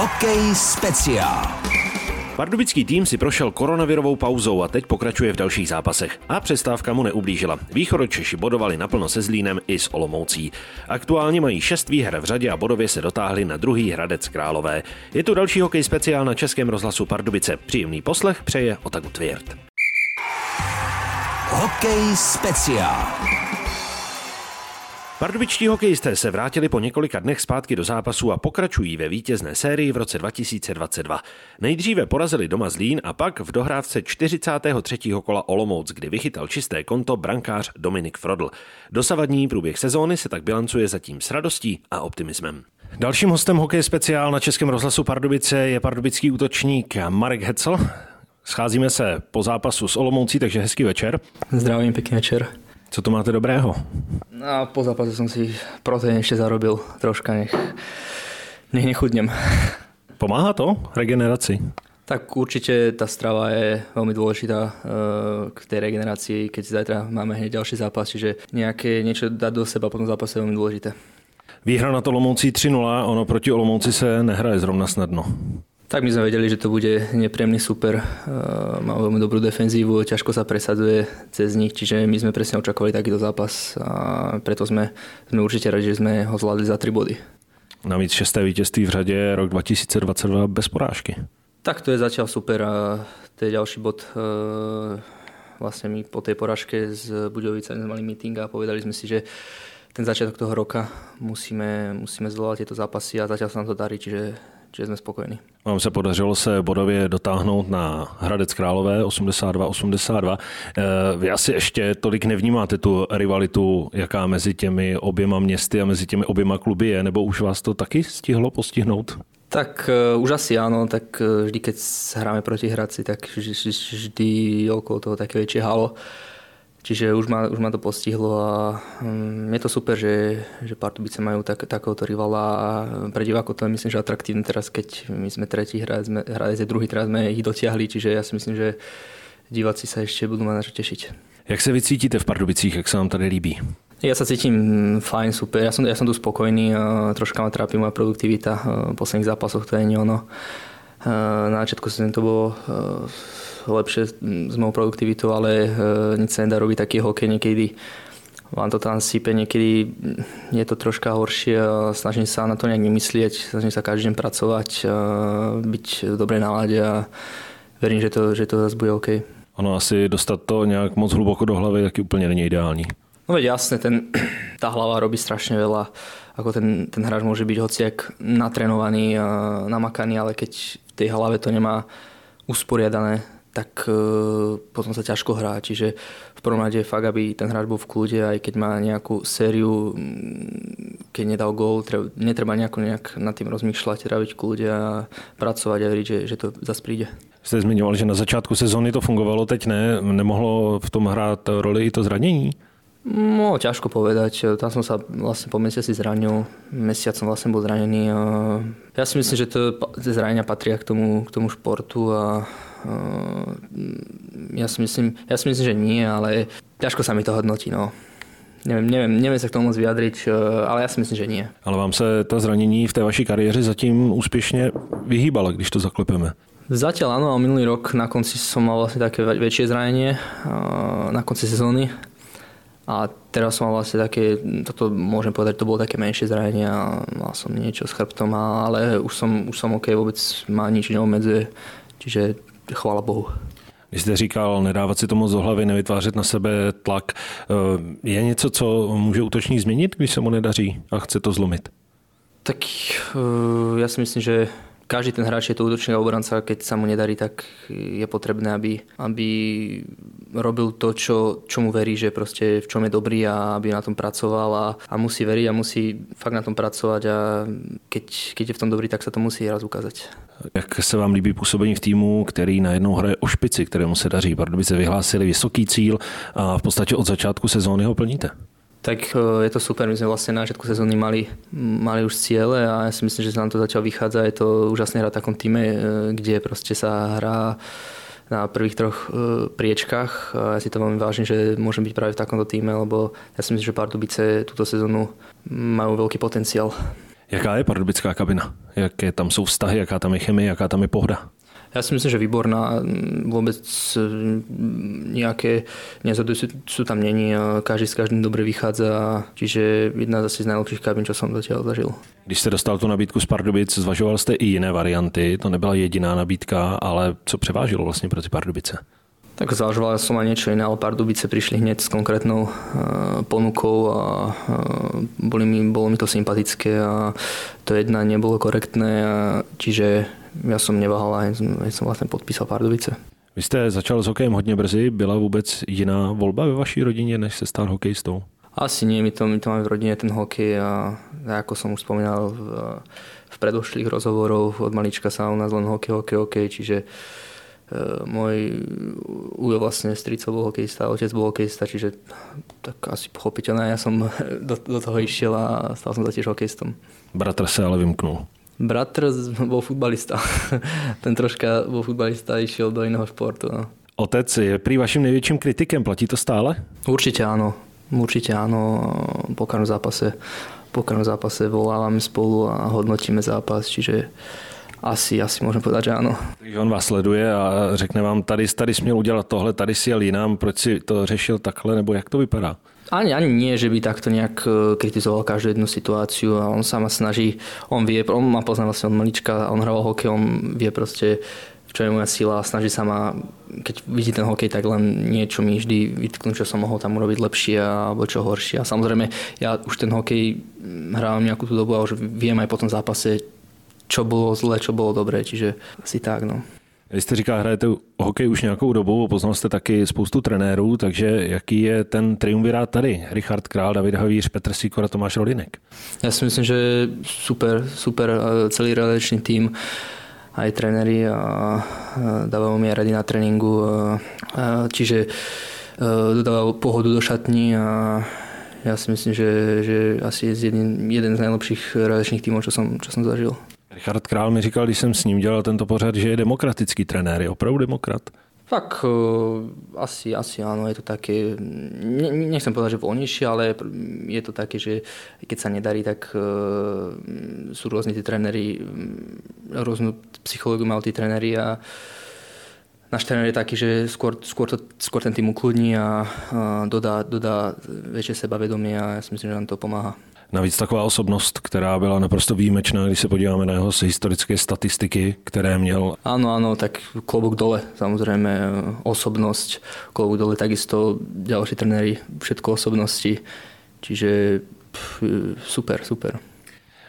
Hokej speciál. Pardubický tým si prošel koronavirovou pauzou a teď pokračuje v dalších zápasech. A přestávka mu neublížila. Východočeši bodovali naplno se Zlínem i s Olomoucí. Aktuálně mají šest výher v řadě a bodově se dotáhli na druhý Hradec Králové. Je tu další hokej speciál na Českém rozhlasu Pardubice. Příjemný poslech přeje Otaku Tvěrt. Hokej speciál. Pardubičtí hokejisté se vrátili po několika dnech zpátky do zápasu a pokračují ve vítězné sérii v roce 2022. Nejdříve porazili doma Zlín a pak v dohrávce 43. kola Olomouc, kdy vychytal čisté konto brankář Dominik Frodl. Dosavadní průběh sezóny se tak bilancuje zatím s radostí a optimismem. Dalším hostem hokej speciál na Českém rozhlasu Pardubice je pardubický útočník Marek Hetzel. Scházíme se po zápasu s Olomoucí, takže hezký večer. Zdravím, pekný večer. Co to máte dobrého? A po zápase som si proteín ešte zarobil troška, nech, nech nechudnem. Pomáha to regeneraci? Tak určite tá strava je veľmi dôležitá eh, k tej regenerácii, keď zajtra máme hneď ďalší zápas, čiže nejaké niečo dať do seba po tom zápase je veľmi dôležité. Výhra na Olomoucí 3-0, ono proti Olomouci se nehraje zrovna snadno. Tak my sme vedeli, že to bude nepríjemný super. Eh, Má veľmi dobrú defenzívu, ťažko sa presadzuje cez nich, čiže my sme presne očakovali takýto zápas a preto sme, sme určite radi, že sme ho zvládli za 3 body. Navíc šesté vítězství v řadě rok 2022 bez porážky. Tak to je zatiaľ super a to je ďalší bod. Eh, Vlastne my po tej poražke z Budovicami sme mali meeting a povedali sme si, že ten začiatok toho roka musíme, musíme zvládať tieto zápasy a zatiaľ sa nám to darí, čiže, čiže sme spokojní. Vám se podařilo se bodově dotáhnout na Hradec Králové 82-82. Eh, Vy asi ještě tolik nevnímáte tu rivalitu, jaká mezi těmi oběma městy a mezi těmi oběma kluby je, nebo už vás to taky stihlo postihnout? Tak uh, už asi áno, tak uh, vždy keď hráme proti Hradci, tak vždy, vždy okolo toho také väčšie halo. Čiže už ma, už ma to postihlo a um, je to super, že, že Pardubice majú tak, takéhoto rivala a pre divákov to je myslím, že atraktívne teraz, keď my sme tretí, Hradec, sme, Hradec je druhý, teraz sme ich dotiahli, čiže ja si myslím, že diváci sa ešte budú mať na čo tešiť. Jak se vycítíte v Pardubicích, jak se vám tady líbí? Ja sa cítim fajn, super. Ja som, ja som tu spokojný, a troška ma trápi moja produktivita. V posledných zápasoch to je ono. Na začiatku sezóny to bolo lepšie s mojou produktivitou, ale nic sa nedá robiť taký hokej niekedy. Vám to tam sype, niekedy je to troška horšie a snažím sa na to nejak nemyslieť, snažím sa každý deň pracovať, byť v dobrej nálade a verím, že to, že to zase bude OK. Ono asi dostat to nějak moc hluboko do hlavy taky úplně není ideální. No veď jasne, ten, tá hlava robí strašne veľa. Ako ten, ten hráč môže byť hociak natrenovaný, namakaný, ale keď v tej hlave to nemá usporiadané, tak e, potom sa ťažko hrá. Čiže v prvom rade fakt, aby ten hráč bol v kľude, aj keď má nejakú sériu, mm, keď nedal gól, treba, netreba nejako nejak nad tým rozmýšľať, v kľude a pracovať a veriť, že, že to zase príde. Jste zmiňoval, že na začátku sezóny to fungovalo, teď ne. Nemohlo v tom hrát roli i to zranění? No, ťažko povedať. Tam som sa vlastne po mesiaci zranil. Mesiac som vlastne bol zranený. Ja si myslím, že to zranenia patria k tomu, k tomu športu a ja si, myslím, ja si myslím, že nie, ale ťažko sa mi to hodnotí. No. Neviem, neviem, neviem sa k tomu moc vyjadriť, ale ja si myslím, že nie. Ale vám se ta zranění v té vaší kariéře zatím úspěšně vyhýbala, když to zaklepeme? Zatiaľ áno, ale minulý rok na konci som mal vlastne také väčšie zranenie na konci sezóny a teraz som mal vlastne také, toto môžem povedať, to bolo také menšie zranenie a mal som niečo s chrbtom, ale už som, už som OK, vôbec ma nič neobmedzuje, čiže chvála Bohu. Vy jste říkal, nedávat si to moc do hlavy, nevytvářet na sebe tlak. Je něco, co může útočník změnit, když se mu nedaří a chce to zlomit? Tak ja si myslím, že každý ten hráč je to útočník a obranca, keď sa mu nedarí, tak je potrebné, aby, aby robil to, čo, čo mu verí, že proste v čom je dobrý a aby na tom pracoval a, a musí veriť a musí fakt na tom pracovať a keď, keď je v tom dobrý, tak sa to musí raz ukázať. Jak se vám líbí působení v týmu, který najednou hraje o špici, kterému se daří? Pardubice vyhlásili vysoký cíl a v podstatě od začátku sezóny ho plníte. Tak e, je to super, my sme vlastne na začiatku sezóny mali, mali už ciele a ja si myslím, že sa nám to začalo vychádzať. Je to úžasné hrať v takom týme, e, kde proste sa hrá na prvých troch e, priečkách. A ja si to veľmi vážim, že môžem byť práve v takomto týme, lebo ja si myslím, že Pardubice túto sezónu majú veľký potenciál. Jaká je pardubická kabina? Jaké tam jsou vztahy, jaká tam je chemie, jaká tam je pohoda? Ja si myslím, že výborná. Vôbec nejaké nezhody sú, sú tam není. Každý s každým dobre vychádza. Čiže jedna zase z najlepších kabín, čo som zatiaľ zažil. Když jste dostal tu nabídku z Pardubic, zvažoval jste i jiné varianty. To nebyla jediná nabídka, ale co převážilo vlastně pro ty Pardubice? Tak zvažoval som aj niečo iné, ale Pardubice prišli hneď s konkrétnou uh, ponukou a uh, boli mi, bolo mi to sympatické a to jedna nebolo korektné, a, čiže ja som neváhal a hneď som vlastne podpísal Pardubice. Vy jste začal s hokejem hodně brzy. Byla vůbec jiná volba ve vaší rodině, než se stal hokejistou? Asi nie, my to, my to máme v rodine, ten hokej a ako som už spomínal v, v predošlých rozhovoroch, od malička sa u nás len hokej, hokej, hokej, čiže uh, môj ujo vlastne strico bol hokejista, otec bol hokejista, čiže tak asi pochopiteľné, ja som do, do toho išiel a stal som sa tiež hokejistom. Bratr se ale vymknul. Bratr bol futbalista. Ten troška bol futbalista a išiel do iného športu. No. Otec je prý vašim největším kritikem, platí to stále? Určite áno. Určite áno. Po každom zápase, po každom zápase volávame spolu a hodnotíme zápas, čiže asi, asi môžem povedať, že áno. Takže on vás sleduje a řekne vám, tady, tady směl udělat tohle, tady si jel jinam, proč si to řešil takhle, nebo jak to vypadá? Ani, ani nie, že by takto nejak e, kritizoval každú jednu situáciu a on sa ma snaží, on vie, on ma pozná vlastne od malička, on hral hokej, on vie proste, čo je moja sila a snaží sa ma, keď vidí ten hokej, tak len niečo mi vždy vytknúť, čo som mohol tam urobiť lepšie alebo čo horšie. A samozrejme, ja už ten hokej hrávam nejakú tú dobu a už viem aj po tom zápase, čo bolo zle, čo bolo dobré, čiže asi tak. No. Vy jste říká, hrajete hokej už nějakou dobu, poznal jste taky spoustu trenérů, takže jaký je ten triumvirát tady? Richard Král, David Havíř, Petr Sikor a Tomáš Rodinek. Ja si myslím, že super, super celý realizačný tým aj tréneri a dávajú mi rady na tréninku, čiže dodávajú pohodu do šatní a ja si myslím, že, že asi je jeden, jeden z najlepších realizačných tímov, čo som, čo som zažil. Richard Král mi říkal, když jsem s ním dělal tento pořad, že je demokratický trenér. Je opravdu demokrat? Tak uh, asi, asi áno, je to také, ne, nechcem povedať, že voľnejšie, ale je to také, že keď sa nedarí, tak uh, sú rôzni tí tréneri, rôznu psychológiu majú tí tréneri a náš tréner je taký, že skôr, skôr, to, skôr ten tým ukludní a, a dodá, dodá väčšie sebavedomie a ja si myslím, že nám to pomáha. Navíc taková osobnost, která byla naprosto výjimečná, když se podíváme na jeho historické statistiky, které měl. Áno, áno, tak klobúk dole, samozrejme osobnosť, klobúk dole takisto ďalší trenéri, všetko osobnosti, čiže pff, super, super.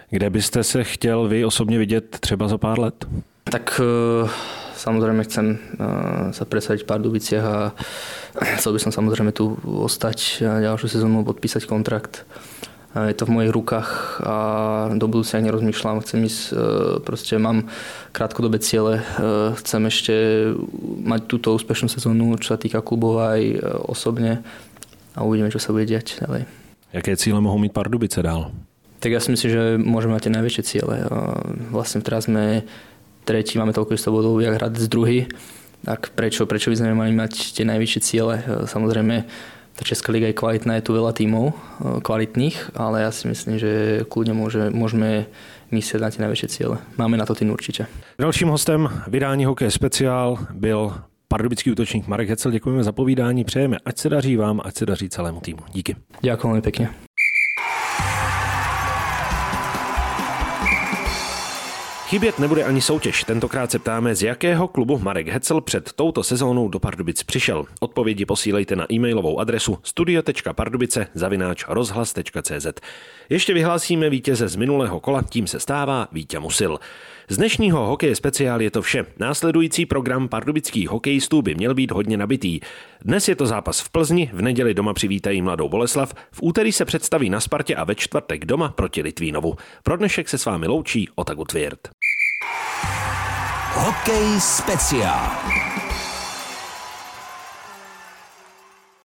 Kde byste se chtěl vy osobně vidět třeba za pár let? Tak samozrejme chcem sa presadiť v Pardubiciach a chcel by som samozrejme tu ostať a ďalšiu sezónu podpísať kontrakt je to v mojich rukách a do budúcia nerozmýšľam. Chcem ísť, e, proste mám krátkodobé ciele, e, chcem ešte mať túto úspešnú sezónu, čo sa týka klubov aj osobne a uvidíme, čo sa bude diať ďalej. Jaké cíle mohou mít Pardubice dál? Tak ja si myslím, že môžeme mať tie najväčšie ciele. Vlastne teraz sme tretí, máme toľko istých bodov, jak z druhý. Tak prečo, prečo by sme mali mať tie najvyššie ciele? Samozrejme, tá Česká liga je kvalitná, je tu veľa tímov e, kvalitných, ale ja si myslím, že kľudne môže, môžeme myslieť na tie najväčšie ciele. Máme na to tým určite. Dalším hostem vydání Hokej speciál byl pardubický útočník Marek Hecel. Děkujeme za povídání, přejeme, ať se daří vám, ať se daří celému týmu. Díky. Ďakujem veľmi Chybět nebude ani soutěž. Tentokrát se ptáme, z jakého klubu Marek Hecel před touto sezónou do Pardubic přišel. Odpovědi posílejte na e-mailovou adresu studio.pardubice zavináč rozhlas.cz. Ještě vyhlásíme vítěze z minulého kola, tím se stává Vítě Musil. Z dnešního hokeje speciál je to vše. Následující program pardubických hokejistů by měl být hodně nabitý. Dnes je to zápas v Plzni, v neděli doma přivítají mladou Boleslav, v úterý se představí na Spartě a ve čtvrtek doma proti Litvínovu. Pro dnešek se s vámi loučí Otaku Tvěrt. Hokej speciál.